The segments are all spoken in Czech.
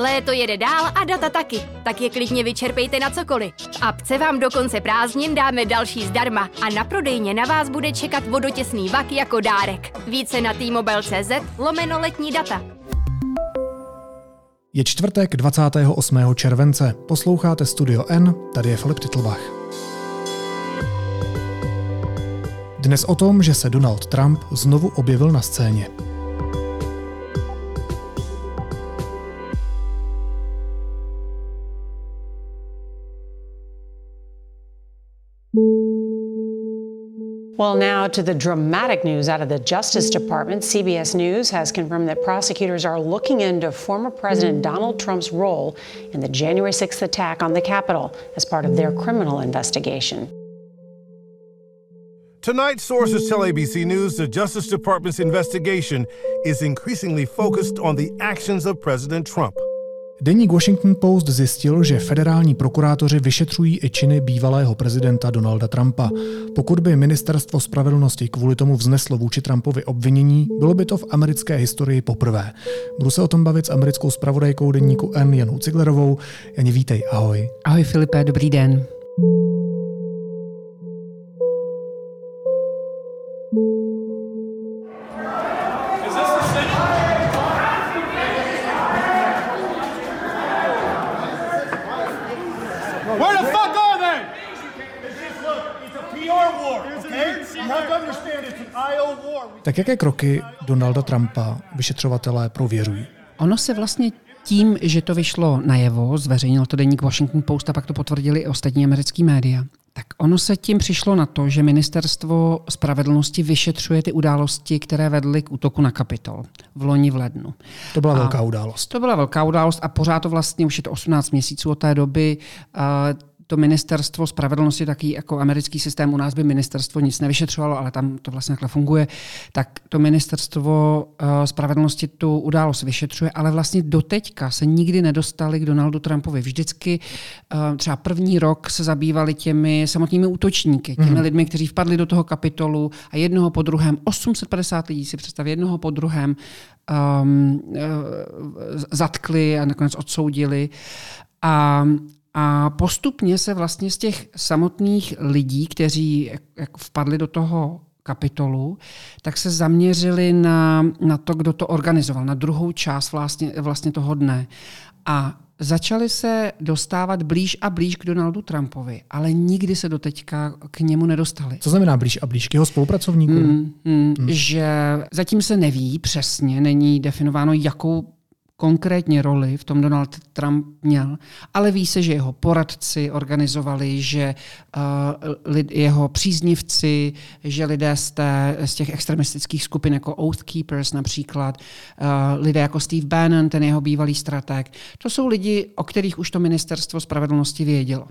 Léto jede dál a data taky, tak je klidně vyčerpejte na cokoliv. V apce vám do konce prázdnin dáme další zdarma a na prodejně na vás bude čekat vodotěsný vak jako dárek. Více na t-mobile.cz lomeno letní data. Je čtvrtek 28. července. Posloucháte Studio N, tady je Filip Titlbach. Dnes o tom, že se Donald Trump znovu objevil na scéně. Well, now to the dramatic news out of the Justice Department. CBS News has confirmed that prosecutors are looking into former President Donald Trump's role in the January 6th attack on the Capitol as part of their criminal investigation. Tonight, sources tell ABC News the Justice Department's investigation is increasingly focused on the actions of President Trump. Deník Washington Post zjistil, že federální prokurátoři vyšetřují i činy bývalého prezidenta Donalda Trumpa. Pokud by ministerstvo spravedlnosti kvůli tomu vzneslo vůči Trumpovi obvinění, bylo by to v americké historii poprvé. Budu se o tom bavit s americkou spravodajkou deníku N Janou Ciglerovou. Janě, vítej, ahoj. Ahoj Filipe, dobrý den. Tak jaké kroky Donalda Trumpa vyšetřovatelé prověřují? Ono se vlastně tím, že to vyšlo najevo, zveřejnil to deník Washington Post a pak to potvrdili i ostatní americké média, tak ono se tím přišlo na to, že ministerstvo spravedlnosti vyšetřuje ty události, které vedly k útoku na Kapitol v loni v lednu. To byla a velká událost. To byla velká událost a pořád to vlastně, už je to 18 měsíců od té doby, to ministerstvo spravedlnosti, taky jako americký systém, u nás by ministerstvo nic nevyšetřovalo, ale tam to vlastně takhle funguje, tak to ministerstvo uh, spravedlnosti tu událost vyšetřuje, ale vlastně doteďka se nikdy nedostali k Donaldu Trumpovi. Vždycky uh, třeba první rok se zabývali těmi samotnými útočníky, těmi mm. lidmi, kteří vpadli do toho kapitolu a jednoho po druhém, 850 lidí si představ, jednoho po druhém um, zatkli a nakonec odsoudili. A a postupně se vlastně z těch samotných lidí, kteří jak vpadli do toho kapitolu, tak se zaměřili na, na to, kdo to organizoval, na druhou část vlastně, vlastně toho dne. A začali se dostávat blíž a blíž k Donaldu Trumpovi, ale nikdy se doteďka k němu nedostali. Co znamená blíž a blíž k jeho spolupracovníkům? Hmm, hmm, hmm. Že zatím se neví přesně, není definováno, jakou konkrétně roli v tom Donald Trump měl, ale ví se, že jeho poradci organizovali, že uh, lid, jeho příznivci, že lidé z, té, z těch extremistických skupin jako Oath Keepers například, uh, lidé jako Steve Bannon, ten jeho bývalý strateg, to jsou lidi, o kterých už to ministerstvo spravedlnosti vědělo.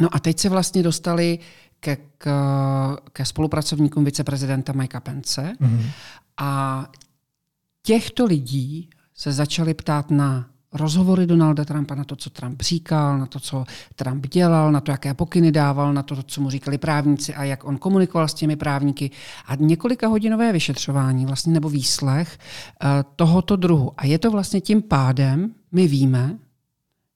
No a teď se vlastně dostali ke, k, ke spolupracovníkům viceprezidenta Mikea Pence mm-hmm. a těchto lidí se začali ptát na rozhovory Donalda Trumpa, na to, co Trump říkal, na to, co Trump dělal, na to, jaké pokyny dával, na to, co mu říkali právníci a jak on komunikoval s těmi právníky. A několika hodinové vyšetřování vlastně nebo výslech uh, tohoto druhu. A je to vlastně tím pádem, my víme,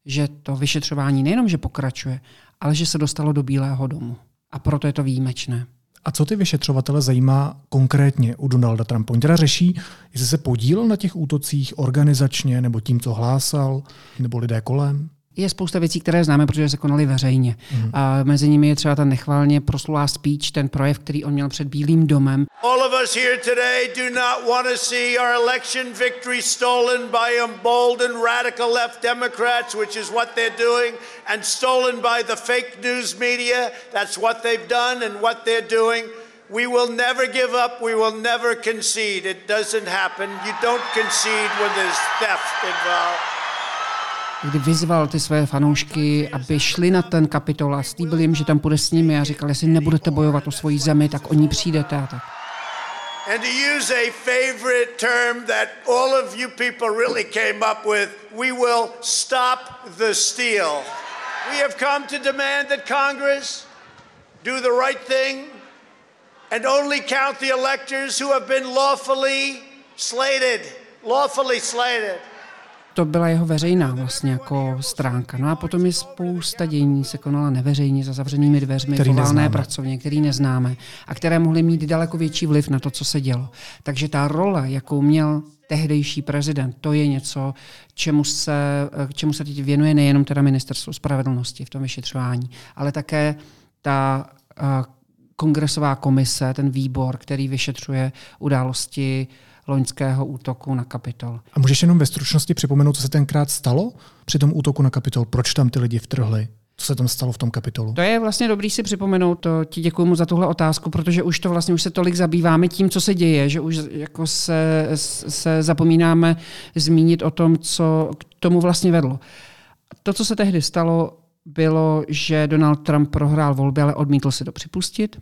že to vyšetřování nejenom, že pokračuje, ale že se dostalo do Bílého domu. A proto je to výjimečné. A co ty vyšetřovatele zajímá konkrétně u Donalda Trumpa? Oni teda řeší, jestli se podílel na těch útocích organizačně, nebo tím, co hlásal, nebo lidé kolem? Je spousta věcí, které známe, protože se konaly veřejně. Mm. A mezi nimi je třeba ta nechválně proslulá speech, ten projev, který on měl před Bílým domem. All of us here today do not want to see our election victory stolen by emboldened radical left Democrats, which is what they're doing, and stolen by the fake news media. That's what they've done and what they're doing. We will never give up. We will never concede. It doesn't happen. You don't concede when there's theft involved kdy vyzval ty své fanoušky, aby šli na ten kapitol a slíbil jim, že tam půjde s nimi a říkal, jestli nebudete bojovat o svoji zemi, tak o ní přijdete a tak. And to use a favorite term that all of you people really came up with, we will stop the steal. We have come to demand that Congress do the right thing and only count the electors who have been lawfully slated, lawfully slated. To byla jeho veřejná vlastně jako stránka. No a potom je spousta dění se konala neveřejně za zavřenými dveřmi, který volné pracovně, který neznáme a které mohly mít daleko větší vliv na to, co se dělo. Takže ta role, jakou měl tehdejší prezident, to je něco, čemu se, čemu se teď věnuje nejenom teda ministerstvo spravedlnosti v tom vyšetřování, ale také ta uh, kongresová komise, ten výbor, který vyšetřuje události loňského útoku na Kapitol. A můžeš jenom ve stručnosti připomenout, co se tenkrát stalo při tom útoku na Kapitol? Proč tam ty lidi vtrhli? Co se tam stalo v tom kapitolu? To je vlastně dobrý si připomenout, to ti děkuji mu za tuhle otázku, protože už to vlastně už se tolik zabýváme tím, co se děje, že už jako se, se zapomínáme zmínit o tom, co k tomu vlastně vedlo. To, co se tehdy stalo, bylo, že Donald Trump prohrál volby, ale odmítl si to připustit.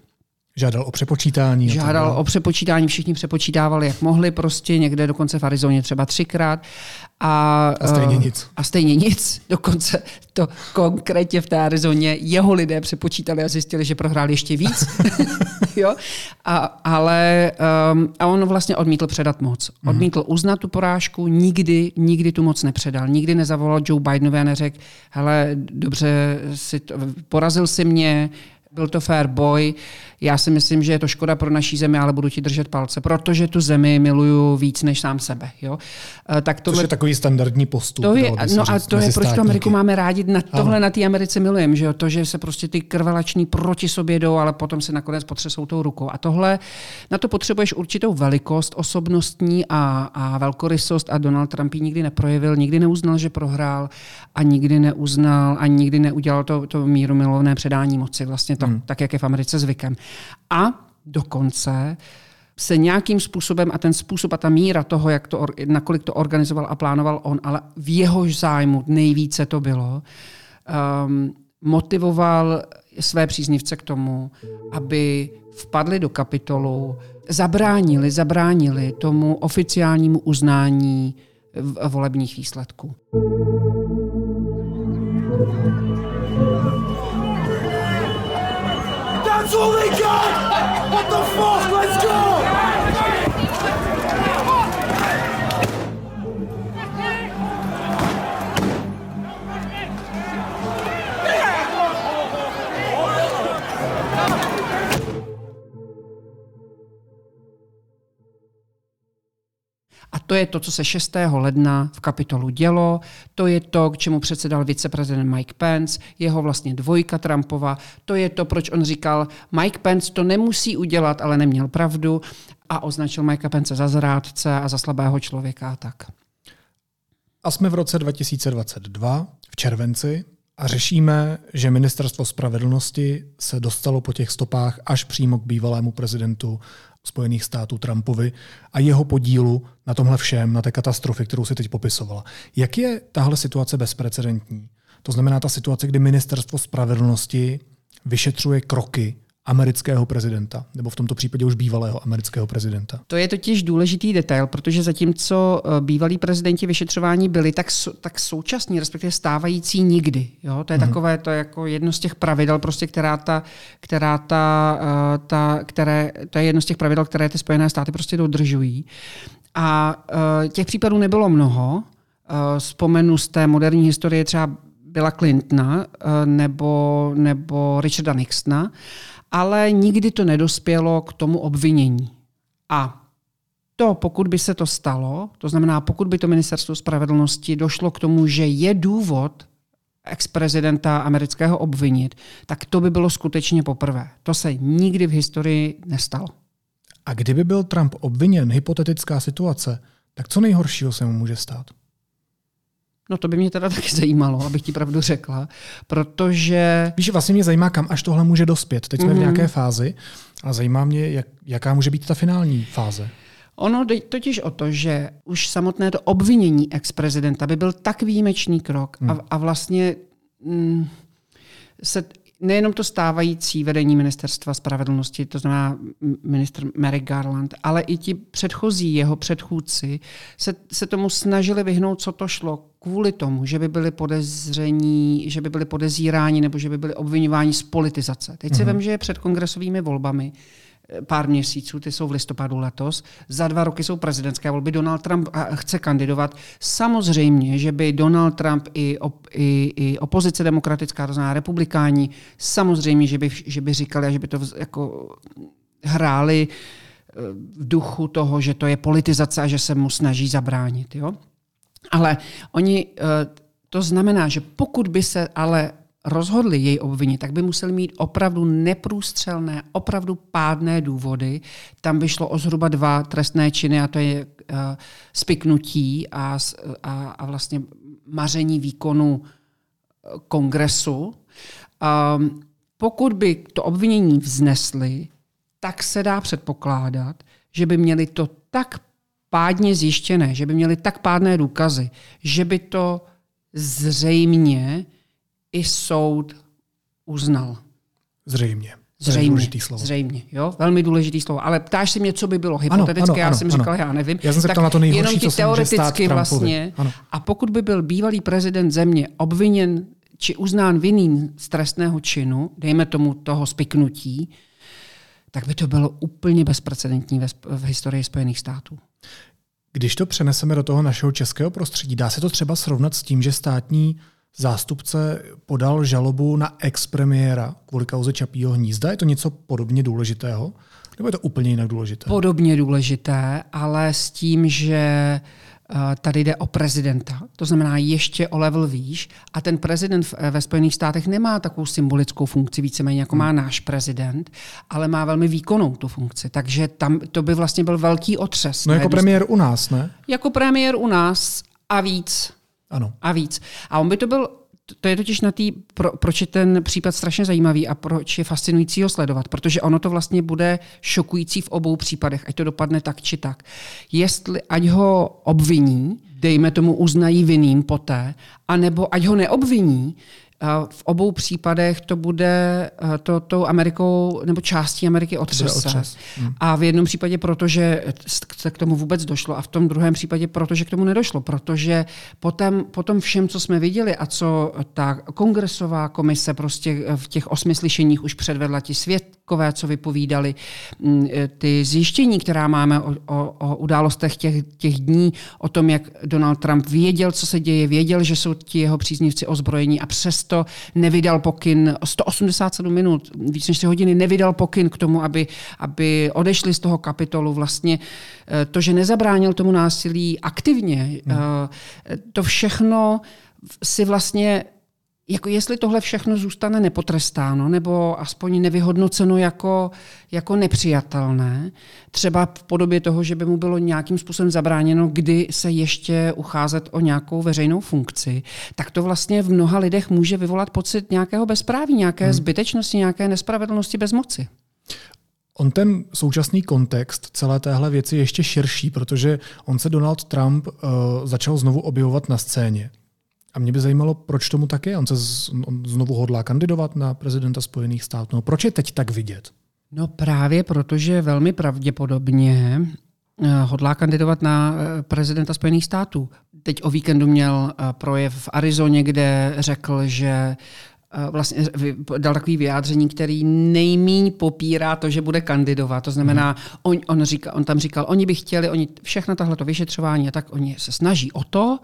Žádal o přepočítání. Žádal o přepočítání, všichni přepočítávali, jak mohli, prostě někde dokonce v Arizoně třeba třikrát. A, a stejně uh, nic. A stejně nic. Dokonce to konkrétně v té Arizoně jeho lidé přepočítali a zjistili, že prohrál ještě víc. jo? A, ale um, a on vlastně odmítl předat moc. Mhm. Odmítl uznat tu porážku, nikdy, nikdy tu moc nepředal. Nikdy nezavolal Joe Bidenovi a neřekl, hele, dobře, si to, porazil si mě, byl to fair boy. Já si myslím, že je to škoda pro naší zemi, ale budu ti držet palce, protože tu zemi miluju víc než sám sebe. Jo? Eh, tak tohle, Což je takový standardní postup. To je, no a to je, proč tu Ameriku máme rádi. Na tohle ano. na té Americe milujeme, že jo? To, že se prostě ty krvelační proti sobě jdou, ale potom se nakonec potřesou tou rukou. A tohle, na to potřebuješ určitou velikost osobnostní a, a velkorysost a Donald Trump ji nikdy neprojevil, nikdy neuznal, že prohrál a nikdy neuznal a nikdy neudělal to, to míru milovné předání moci. Vlastně to, hmm. tak, jak je v Americe zvykem. A dokonce se nějakým způsobem a ten způsob a ta míra toho, jak to, nakolik to organizoval a plánoval on, ale v jehož zájmu nejvíce to bylo, um, motivoval své příznivce k tomu, aby vpadli do kapitolu, zabránili, zabránili tomu oficiálnímu uznání volebních výsledků. That's all they got! What the fuck? Let's go! To je to, co se 6. ledna v kapitolu dělo, to je to, k čemu předsedal viceprezident Mike Pence, jeho vlastně dvojka Trumpova, to je to, proč on říkal, Mike Pence to nemusí udělat, ale neměl pravdu a označil Mike Pence za zrádce a za slabého člověka a tak. A jsme v roce 2022, v červenci, a řešíme, že ministerstvo spravedlnosti se dostalo po těch stopách až přímo k bývalému prezidentu Spojených států Trumpovi a jeho podílu na tomhle všem, na té katastrofě, kterou si teď popisovala. Jak je tahle situace bezprecedentní? To znamená ta situace, kdy ministerstvo spravedlnosti vyšetřuje kroky amerického prezidenta, nebo v tomto případě už bývalého amerického prezidenta. To je totiž důležitý detail, protože zatímco eh, bývalí prezidenti vyšetřování byli, tak, tak současní, respektive stávající nikdy. Jo? To je hmm. takové, to je jako jedno z těch pravidel, prostě, která ta, která ta, uh, ta, které, to je jedno z těch pravidel, které ty Spojené státy prostě dodržují. A uh, těch případů nebylo mnoho. Vzpomenu z té moderní historie třeba byla Clintona nebo, nebo Richarda Nixona ale nikdy to nedospělo k tomu obvinění. A to, pokud by se to stalo, to znamená, pokud by to ministerstvo spravedlnosti došlo k tomu, že je důvod ex-prezidenta amerického obvinit, tak to by bylo skutečně poprvé. To se nikdy v historii nestalo. A kdyby byl Trump obviněn, hypotetická situace, tak co nejhoršího se mu může stát? No to by mě teda taky zajímalo, abych ti pravdu řekla, protože... Víš, vlastně mě zajímá, kam až tohle může dospět. Teď jsme mm-hmm. v mhm. nějaké fázi a zajímá mě, jak, jaká může být ta finální fáze. Ono jde totiž o to, že už samotné to obvinění ex-prezidenta by byl tak výjimečný krok hmm. a, a vlastně mm, se nejenom to stávající vedení ministerstva spravedlnosti, to znamená minister Mary Garland, ale i ti předchozí jeho předchůdci se, se tomu snažili vyhnout, co to šlo, kvůli tomu, že by byli podezření, že by byli podezíráni nebo že by byli obvinováni z politizace. Teď mm-hmm. si mhm. vím, že je před kongresovými volbami, pár měsíců, ty jsou v listopadu letos, za dva roky jsou prezidentské volby, Donald Trump chce kandidovat. Samozřejmě, že by Donald Trump i, op, i, i opozice demokratická, to znamená republikáni, samozřejmě, že by, že by říkali, že by to jako hráli eh, v duchu toho, že to je politizace a že se mu snaží zabránit. Jo? Ale oni, eh, to znamená, že pokud by se ale rozhodli jej obvinit, tak by museli mít opravdu neprůstřelné, opravdu pádné důvody. Tam by šlo o zhruba dva trestné činy, a to je uh, spiknutí a, a, a vlastně maření výkonu kongresu. Um, pokud by to obvinění vznesli, tak se dá předpokládat, že by měli to tak pádně zjištěné, že by měli tak pádné důkazy, že by to zřejmě i soud uznal. Zřejmě. Zřejmě, důležitý slovo. zřejmě, jo, velmi důležitý slovo. Ale ptáš se mě, co by bylo ano, ano, já ano, jsem ano. říkal, já nevím. Já jsem se ptal na to nejhorší, jenom ti teoreticky vlastně. Ano. A pokud by byl bývalý prezident země obviněn či uznán vinným z trestného činu, dejme tomu toho spiknutí, tak by to bylo úplně bezprecedentní ve, v historii Spojených států. Když to přeneseme do toho našeho českého prostředí, dá se to třeba srovnat s tím, že státní zástupce podal žalobu na ex-premiéra kvůli kauze Čapího hnízda? Je to něco podobně důležitého? Nebo je to úplně jinak důležité? Podobně důležité, ale s tím, že Eh, tady jde o prezidenta, to znamená ještě o level výš a ten prezident ve Spojených státech nemá takovou symbolickou funkci, víceméně jako má hmm. náš prezident, ale má velmi výkonnou tu funkci, takže tam to by vlastně byl velký otřes. No jako premiér u nás, ne? Jako premiér u nás a víc. Ano. A víc. A on by to byl to je totiž na tý, pro, proč je ten případ strašně zajímavý a proč je fascinující ho sledovat, protože ono to vlastně bude šokující v obou případech, ať to dopadne tak či tak. Jestli ať ho obviní, dejme tomu uznají vinným poté, anebo ať ho neobviní, v obou případech to bude eh, to, tou Amerikou nebo částí Ameriky otřese. Otřes. Hmm. A v jednom případě proto, že se k tomu vůbec došlo a v tom druhém případě proto, že k tomu nedošlo. Protože potom, potom všem, co jsme viděli a co ta kongresová komise prostě v těch osmi slyšeních už předvedla ti světkové, co vypovídali, mm, eh, ty zjištění, která máme o, o, o událostech těch, těch dní, o tom, jak Donald Trump věděl, co se děje, věděl, že jsou ti jeho příznivci ozbrojení a přes přesto nevydal pokyn 187 minut, víc než 3 hodiny, nevydal pokyn k tomu, aby, aby odešli z toho kapitolu. Vlastně eh, to, že nezabránil tomu násilí aktivně, hmm. to všechno si vlastně jako jestli tohle všechno zůstane nepotrestáno nebo aspoň nevyhodnoceno jako, jako nepřijatelné, třeba v podobě toho, že by mu bylo nějakým způsobem zabráněno, kdy se ještě ucházet o nějakou veřejnou funkci, tak to vlastně v mnoha lidech může vyvolat pocit nějakého bezpráví, nějaké hmm. zbytečnosti, nějaké nespravedlnosti bez moci. On ten současný kontext celé téhle věci je ještě širší, protože on se Donald Trump uh, začal znovu objevovat na scéně. A mě by zajímalo, proč tomu tak je. On se z, on znovu hodlá kandidovat na prezidenta Spojených států. No, proč je teď tak vidět? No právě protože velmi pravděpodobně eh, hodlá kandidovat na eh, prezidenta Spojených států. Teď o víkendu měl eh, projev v Arizoně, kde řekl, že vlastně dal takový vyjádření, který nejmíň popírá to, že bude kandidovat. To znamená, hmm. on, on, říká, on tam říkal, oni by chtěli, oni všechno tohleto vyšetřování, a tak oni se snaží o to,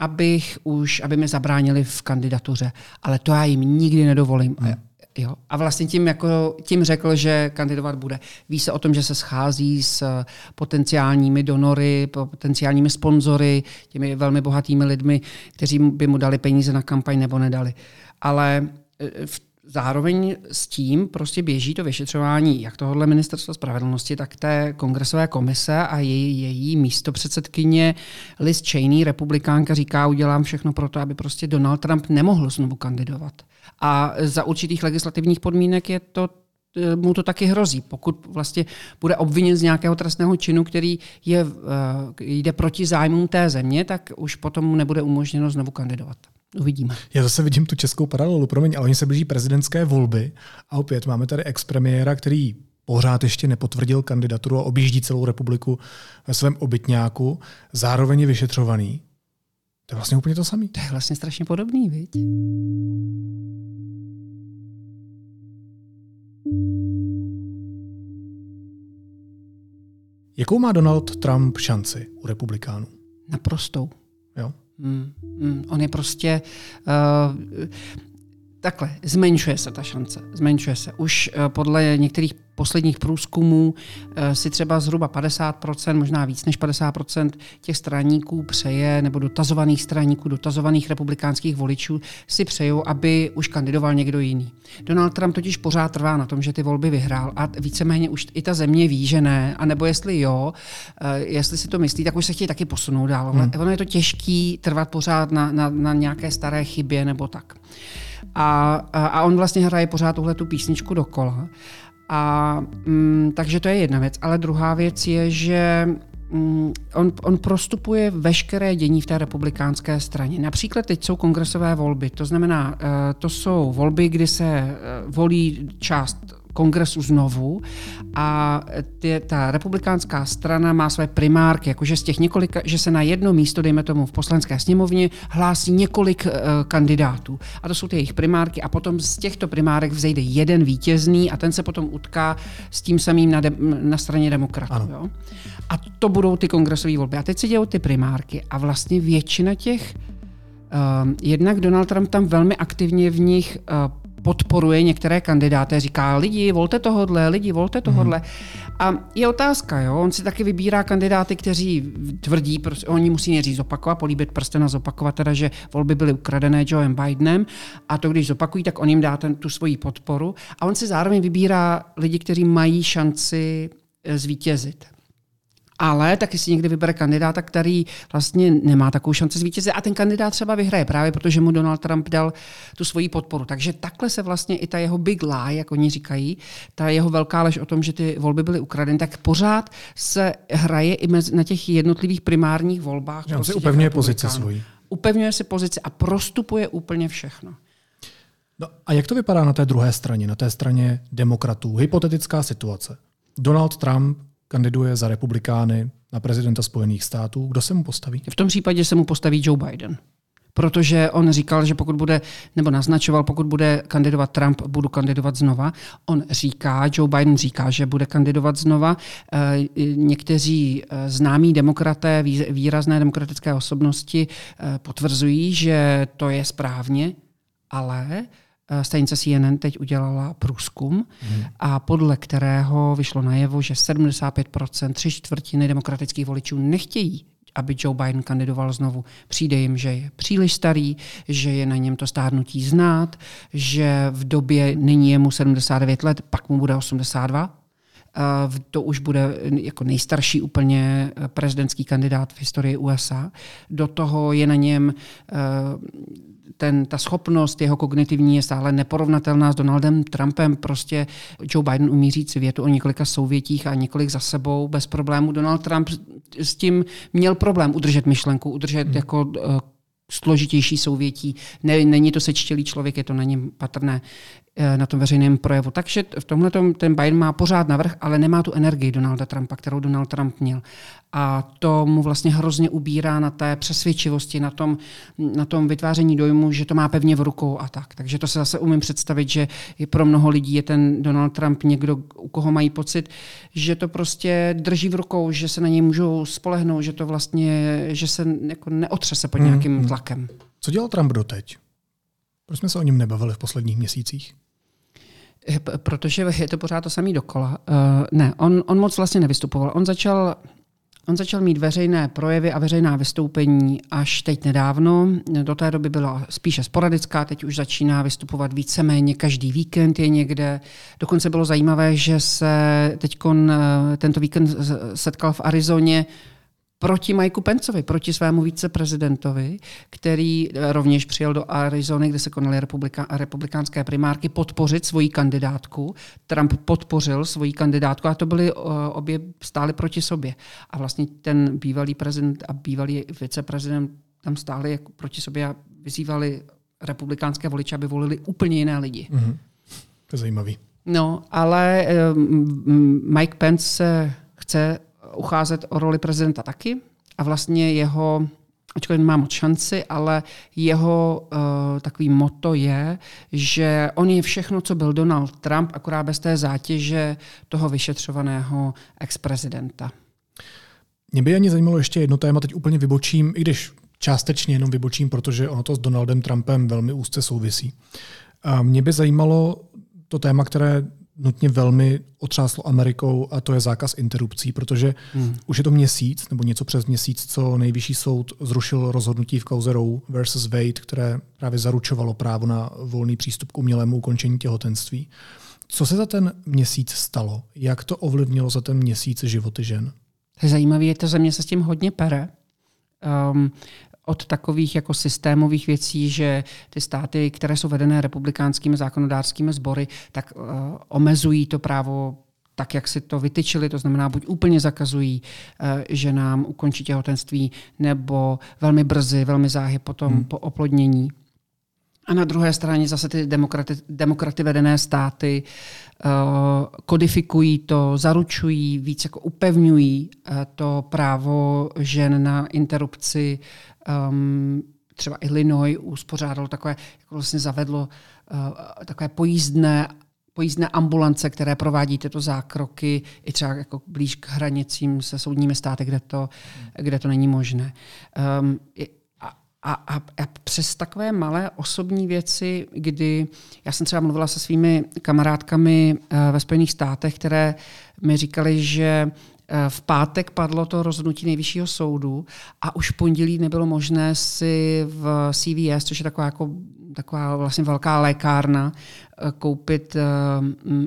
abych už, aby mi zabránili v kandidatuře. Ale to já jim nikdy nedovolím. Hmm. Jo. A vlastně tím, jako, tím řekl, že kandidovat bude. Ví se o tom, že se schází s potenciálními donory, potenciálními sponzory, těmi velmi bohatými lidmi, kteří by mu dali peníze na kampaň nebo nedali. Ale e, v zároveň s tím prostě běží to vyšetřování jak tohohle ministerstva spravedlnosti, tak té kongresové komise a její, její místo předsedkyně Liz Cheney, republikánka, říká, udělám všechno pro to, aby prostě Donald Trump nemohl znovu kandidovat. A za určitých legislativních podmínek je to e, mu to taky hrozí. Pokud vlastně bude obviněn z nějakého trestného činu, který je, e, jde proti zájmům té země, tak už potom mu nebude umožněno znovu kandidovat. Uvidíme. Já zase vidím tu českou paralelu, promiň, ale oni se blíží prezidentské volby a opět máme tady ex-premiéra, který pořád ještě nepotvrdil kandidaturu a objíždí celou republiku ve svém obytňáku, zároveň je vyšetřovaný. To je vlastně úplně to samé. To je vlastně strašně podobný, viď? Jakou má Donald Trump šanci u republikánů? Naprostou. Jo? Mm, mm, on je prostě... Uh, takhle, zmenšuje se ta šance. Zmenšuje se. Už uh, podle některých posledních průzkumů eh, si třeba zhruba 50%, možná víc než 50% těch straníků přeje, nebo dotazovaných straníků, dotazovaných republikánských voličů si přejou, aby už kandidoval někdo jiný. Donald Trump totiž pořád trvá na tom, že ty volby vyhrál a víceméně už i ta země ví, že ne, a nebo jestli jo, eh, jestli si to myslí, tak už se chtějí taky posunout dál. Hmm. Ono je to těžký trvat pořád na, na, na nějaké staré chybě nebo tak. A, a on vlastně hraje pořád tuhle tu písničku dokola. A mm, takže to je jedna věc. Ale druhá věc je, že mm, on, on prostupuje veškeré dění v té republikánské straně. Například teď jsou kongresové volby, to znamená, uh, to jsou volby, kdy se uh, volí část kongresu znovu a ty, ta republikánská strana má své primárky, jakože z těch několika, že se na jedno místo, dejme tomu v poslanské sněmovně, hlásí několik uh, kandidátů. A to jsou ty jejich primárky a potom z těchto primárek vzejde jeden vítězný a ten se potom utká s tím samým na, de, na straně demokratů. Jo? A to budou ty kongresové volby. A teď se dějou ty primárky a vlastně většina těch Uh, jednak Donald Trump tam velmi aktivně v nich uh, podporuje některé kandidáty, říká lidi, volte tohodle, lidi, volte tohodle. Mm. A je otázka, jo, on si taky vybírá kandidáty, kteří tvrdí, prostě, oni musí nejdřív zopakovat, políbit prsten a zopakovat teda, že volby byly ukradené Joeem Bidenem a to, když zopakují, tak on jim dá ten, tu svoji podporu a on si zároveň vybírá lidi, kteří mají šanci eh, zvítězit ale taky si někdy vybere kandidáta, který vlastně nemá takovou šanci zvítězit a ten kandidát třeba vyhraje právě protože mu Donald Trump dal tu svoji podporu. Takže takhle se vlastně i ta jeho big lie, jak oni říkají, ta jeho velká lež o tom, že ty volby byly ukradeny, tak pořád se hraje i mezi, na těch jednotlivých primárních volbách. On prostě si upevňuje pozici svoji. Upevňuje si pozici a prostupuje úplně všechno. No a jak to vypadá na té druhé straně, na té straně demokratů? Hypotetická situace. Donald Trump kandiduje za republikány na prezidenta Spojených států. Kdo se mu postaví? V tom případě se mu postaví Joe Biden. Protože on říkal, že pokud bude, nebo naznačoval, pokud bude kandidovat Trump, budu kandidovat znova. On říká, Joe Biden říká, že bude kandidovat znova. Eh, někteří eh, známí demokraté, výrazné demokratické osobnosti eh, potvrzují, že to je správně, ale stanice CNN teď udělala průzkum, hmm. a podle kterého vyšlo najevo, že 75%, tři čtvrtiny demokratických voličů nechtějí aby Joe Biden kandidoval znovu. Přijde jim, že je příliš starý, že je na něm to stárnutí znát, že v době nyní je mu 79 let, pak mu bude 82. Eh, to už bude jako nejstarší úplně eh, prezidentský kandidát v historii USA. Do toho je na něm uh, ten, ta schopnost jeho kognitivní je stále neporovnatelná s Donaldem Trumpem. Prostě Joe Biden umí říct větu o několika souvětích a několik za sebou bez problému. Donald Trump s tím měl problém udržet myšlenku, udržet hmm. jako uh, složitější souvětí. Ne, není to sečtělý člověk, je to na něm patrné. Eh, na tom veřejném projevu. Takže v tomhle ten Biden má pořád navrh, ale nemá tu energii Donalda Trumpa, kterou Donald Trump měl. A to mu vlastně hrozně ubírá na té přesvědčivosti, na tom, na tom vytváření dojmu, že to má pevně v rukou a tak. Takže to se zase umím představit, že je pro mnoho lidí je ten Donald Trump někdo, u koho mají pocit, že to prostě drží v rukou, že se na něj můžou spolehnout, že to vlastně, že se jako neotřese pod hmm, nějakým hmm. tlakem. Co dělal Trump doteď? Proč jsme se o něm nebavili v posledních měsících? Protože je to pořád to samý dokola. Uh, ne, on, on moc vlastně nevystupoval. On začal On začal mít veřejné projevy a veřejná vystoupení až teď nedávno. Do té doby byla spíše sporadická, teď už začíná vystupovat víceméně každý víkend je někde. Dokonce bylo zajímavé, že se teď eh, tento víkend setkal v Arizoně proti Mikeu Pencovi, proti svému viceprezidentovi, který eh, rovněž přijel do Arizony, kde se konaly republika, republikánské primárky, podpořit svoji kandidátku. Trump podpořil svoji kandidátku a to byly uh, obě stály proti sobě. A vlastně ten bývalý prezident a bývalý viceprezident tam stáli jako proti sobě a vyzývali republikánské voliče, aby volili úplně jiné lidi. Mm-hmm. To je zajímavý. No, ale um, Mike Pence se chce ucházet o roli prezidenta taky a vlastně jeho ačkoliv nemá moc šanci, ale jeho uh, takový moto je, že on je všechno, co byl Donald Trump, akorát bez té zátěže toho vyšetřovaného ex-prezidenta. Mě by ani zajímalo ještě jedno téma, teď úplně vybočím, i když částečně jenom vybočím, protože ono to s Donaldem Trumpem velmi úzce souvisí. A mě by zajímalo to téma, které nutně velmi otřáslo Amerikou a to je zákaz interrupcí, protože hmm. už je to měsíc nebo něco přes měsíc, co nejvyšší soud zrušil rozhodnutí v kauze Roe versus Wade, které právě zaručovalo právo na volný přístup k umělému ukončení těhotenství. Co se za ten měsíc stalo? Jak to ovlivnilo za ten měsíc životy žen? To je zajímavé, je to země se s tím hodně pere. Um, od takových jako systémových věcí, že ty státy, které jsou vedené republikánskými zákonodárskými sbory, tak uh, omezují to právo tak, jak si to vytyčili, to znamená, buď úplně zakazují uh, ženám ukončit těhotenství, nebo velmi brzy, velmi záhy potom hmm. po oplodnění. A na druhé straně zase ty demokraty, demokraty vedené státy uh, kodifikují to, zaručují, víc jako upevňují uh, to právo žen na interrupci. Um, třeba Illinois uspořádalo takové, jako vlastně zavedlo uh, takové pojízdné pojízdné ambulance, které provádí tyto zákroky i třeba jako blíž k hranicím se soudními státy, kde to, kde to není možné. Um, a, a, a přes takové malé osobní věci, kdy já jsem třeba mluvila se svými kamarádkami uh, ve Spojených státech, které mi říkali, že v pátek padlo to rozhodnutí nejvyššího soudu a už v pondělí nebylo možné si v CVS, což je taková, jako, taková vlastně velká lékárna, uh, koupit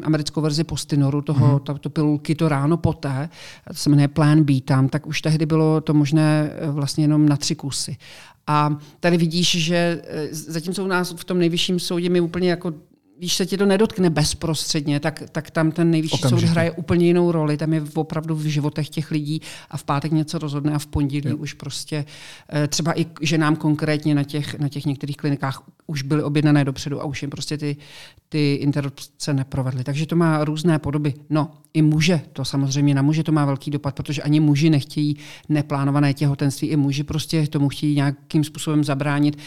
americkou verzi Postinoru, toho, mm-hmm. to, to pilulky to ráno poté, to se jmenuje Plan B tam, tak už tehdy bylo to možné vlastně jenom na tři kusy. A tady vidíš, že eh, zatímco u nás v tom nejvyšším soudě mi úplně jako když se tě to nedotkne bezprostředně, tak, tak tam ten nejvyšší Okamžitě. soud hraje úplně jinou roli. Tam je opravdu v životech těch lidí a v pátek něco rozhodne a v pondělí jo. už prostě eh, třeba i ženám konkrétně na těch, na těch některých klinikách už byly objednané dopředu a už jim prostě ty, ty interrupce neprovedly. Takže to má různé podoby. No, i muže, to samozřejmě na muže to má velký dopad, protože ani muži nechtějí neplánované těhotenství, i muži prostě tomu chtějí nějakým způsobem zabránit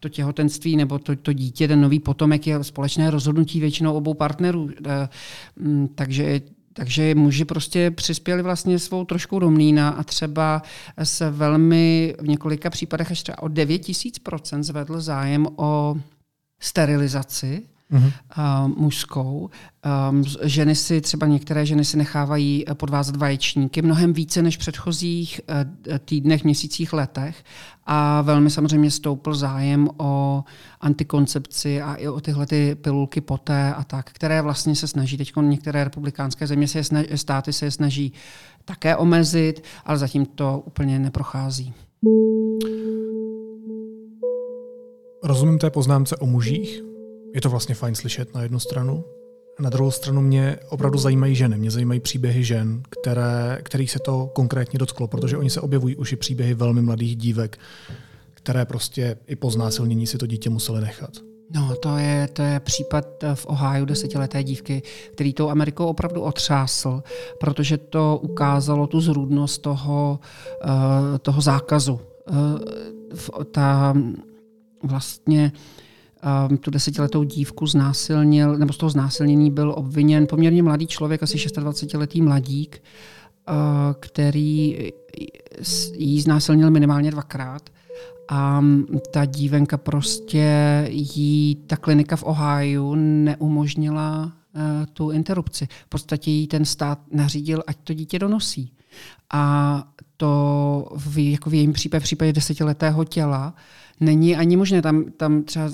to těhotenství nebo to, to dítě, ten nový potomek je společné rozhodnutí většinou obou partnerů. Eh, mm, takže takže muži prostě přispěli vlastně svou trošku do mlína a třeba se velmi v několika případech až třeba o 9 tisíc procent zvedl zájem o sterilizaci mm-hmm. uh, mužskou. Um, ženy si, třeba některé ženy si nechávají eh, podvázat vaječníky mnohem více než v předchozích uh, týdnech, měsících, letech. A velmi samozřejmě stoupl zájem o antikoncepci a i o tyhle ty pilulky poté a tak, které vlastně se snaží, teď některé republikánské země se snaží, státy se je snaží také omezit, ale zatím to úplně neprochází. Rozumím té poznámce o mužích, je to vlastně fajn slyšet na jednu stranu. Na druhou stranu mě opravdu zajímají ženy, mě zajímají příběhy žen, které, kterých se to konkrétně dotklo, protože oni se objevují už i příběhy velmi mladých dívek, které prostě i po znásilnění si to dítě museli nechat. No, to je, to je případ v Ohio desetileté dívky, který tou Amerikou opravdu otřásl, protože to ukázalo tu zrůdnost toho, uh, toho zákazu. Uh, ta vlastně um, tu desetiletou dívku znásilnil, nebo z toho znásilnění byl obviněn poměrně mladý člověk, asi 26-letý mladík, uh, který jí znásilnil minimálně dvakrát. A ta dívenka prostě jí, ta klinika v Ohio neumožnila uh, tu interrupci. V podstatě jí ten stát nařídil, ať to dítě donosí. A to v, jako v jejím případě, v případě desetiletého těla, není ani možné. Tam, tam třeba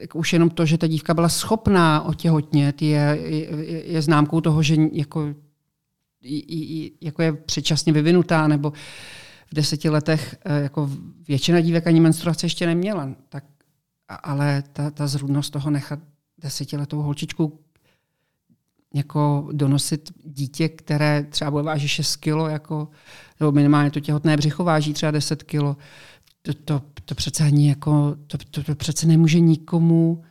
jako už jenom to, že ta dívka byla schopná otěhotnět, je, je, je známkou toho, že jako, jako je předčasně vyvinutá, nebo v deseti letech eh, jako většina dívek ani menstruace ještě neměla. Tak, ale ta, ta zrůdnost toho nechat desetiletou holčičku jako donosit dítě, které třeba bude vážit 6 kilo, jako, nebo minimálně to těhotné břicho váží třeba 10 kilo, to, to, to přece ani jako, to, to, to přece nemůže nikomu,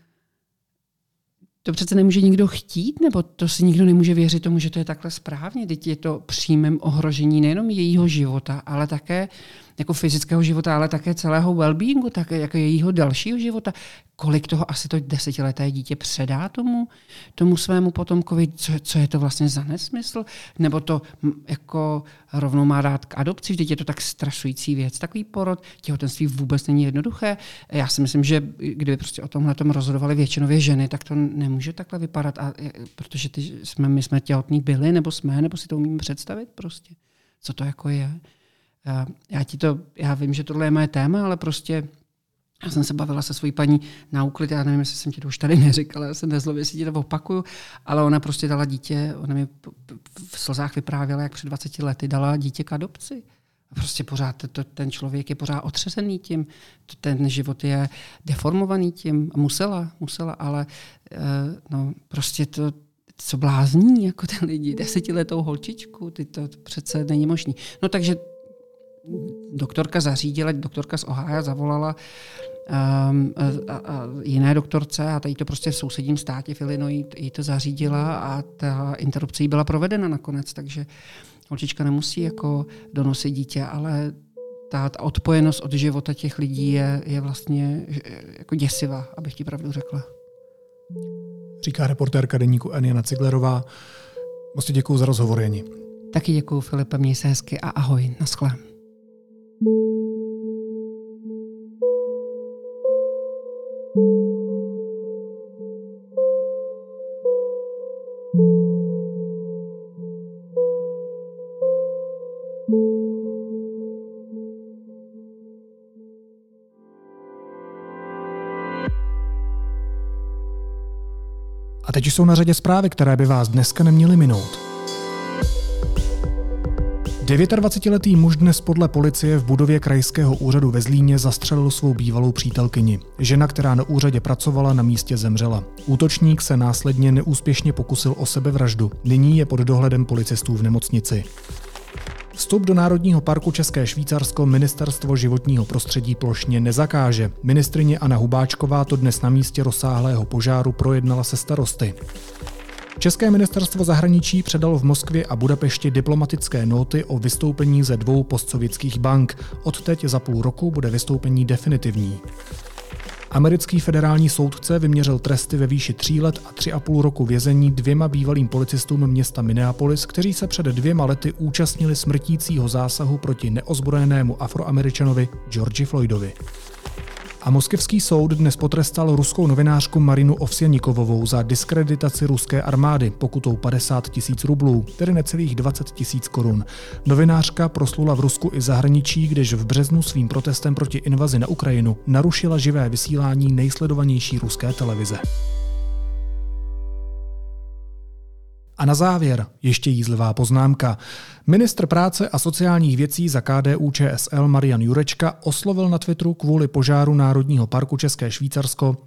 to přece nemůže nikdo chtít, nebo to si nikdo nemůže věřit tomu, že to je takhle správně. Teď je to přímém ohrožení nejenom jejího života, ale také jako fyzického života, ale také celého well-beingu, také jako jejího dalšího života. Kolik toho asi to desetileté dítě předá tomu, tomu svému potomkovi, co, co je to vlastně za nesmysl? Nebo to jako rovnou má dát k adopci, vždyť je to tak stresující věc. Takový porod, těhotenství vůbec není jednoduché. Já si myslím, že kdyby prostě o tomhle tom rozhodovali většinově ženy, tak to nemůže takhle vypadat, a, protože ty jsme, my jsme těhotní byli, nebo jsme, nebo si to umíme představit prostě, co to jako je. Já, ti to, já vím, že tohle je moje téma, ale prostě já jsem se bavila se svojí paní na úklid, já nevím, jestli jsem ti to už tady neříkala, já se nezlobě, jestli ti to opakuju, ale ona prostě dala dítě, ona mi v slzách vyprávěla, jak před 20 lety dala dítě k adopci. Prostě pořád to, ten člověk je pořád otřesený tím, ten život je deformovaný tím. Musela, musela, ale uh, no, prostě to, co blázní, jako ty lidi, desetiletou holčičku, ty to, to přece není možný. No takže doktorka zařídila, doktorka z Ohio zavolala um, a, a jiné doktorce a tady to prostě v sousedním státě v Illinois jí to zařídila a ta interrupce jí byla provedena nakonec, takže holčička nemusí jako donosit dítě, ale ta, ta odpojenost od života těch lidí je, je vlastně jako děsivá, abych ti pravdu řekla. Říká reportérka deníku Aniana Ciglerová. Moc děkuji za rozhovor, Jeni. Taky děkuji, Filipe, měj se hezky a ahoj, naschle. A teď jsou na řadě zprávy, které by vás dneska neměly minout. 29-letý muž dnes podle policie v budově krajského úřadu ve Zlíně zastřelil svou bývalou přítelkyni. Žena, která na úřadě pracovala, na místě zemřela. Útočník se následně neúspěšně pokusil o sebevraždu. Nyní je pod dohledem policistů v nemocnici. Vstup do Národního parku České Švýcarsko ministerstvo životního prostředí plošně nezakáže. Ministrině Anna Hubáčková to dnes na místě rozsáhlého požáru projednala se starosty. České ministerstvo zahraničí předalo v Moskvě a Budapešti diplomatické noty o vystoupení ze dvou postsovětských bank. Od teď za půl roku bude vystoupení definitivní. Americký federální soudce vyměřil tresty ve výši tří let a tři a půl roku vězení dvěma bývalým policistům města Minneapolis, kteří se před dvěma lety účastnili smrtícího zásahu proti neozbrojenému afroameričanovi Georgi Floydovi. A moskevský soud dnes potrestal ruskou novinářku Marinu Ovsjanikovovou za diskreditaci ruské armády pokutou 50 tisíc rublů, tedy necelých 20 tisíc korun. Novinářka proslula v Rusku i zahraničí, když v březnu svým protestem proti invazi na Ukrajinu narušila živé vysílání nejsledovanější ruské televize. A na závěr ještě jízlivá poznámka. Ministr práce a sociálních věcí za KDU ČSL Marian Jurečka oslovil na Twitteru kvůli požáru Národního parku České Švýcarsko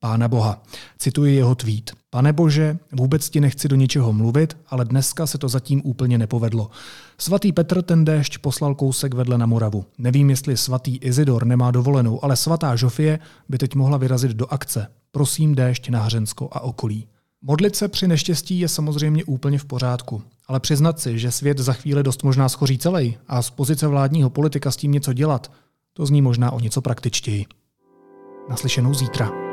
Pána Boha. Cituji jeho tweet. Pane Bože, vůbec ti nechci do ničeho mluvit, ale dneska se to zatím úplně nepovedlo. Svatý Petr ten déšť poslal kousek vedle na Moravu. Nevím, jestli svatý Izidor nemá dovolenou, ale svatá Žofie by teď mohla vyrazit do akce. Prosím déšť na Hřensko a okolí. Modlit se při neštěstí je samozřejmě úplně v pořádku, ale přiznat si, že svět za chvíli dost možná schoří celý a z pozice vládního politika s tím něco dělat, to zní možná o něco praktičtěji. Naslyšenou zítra.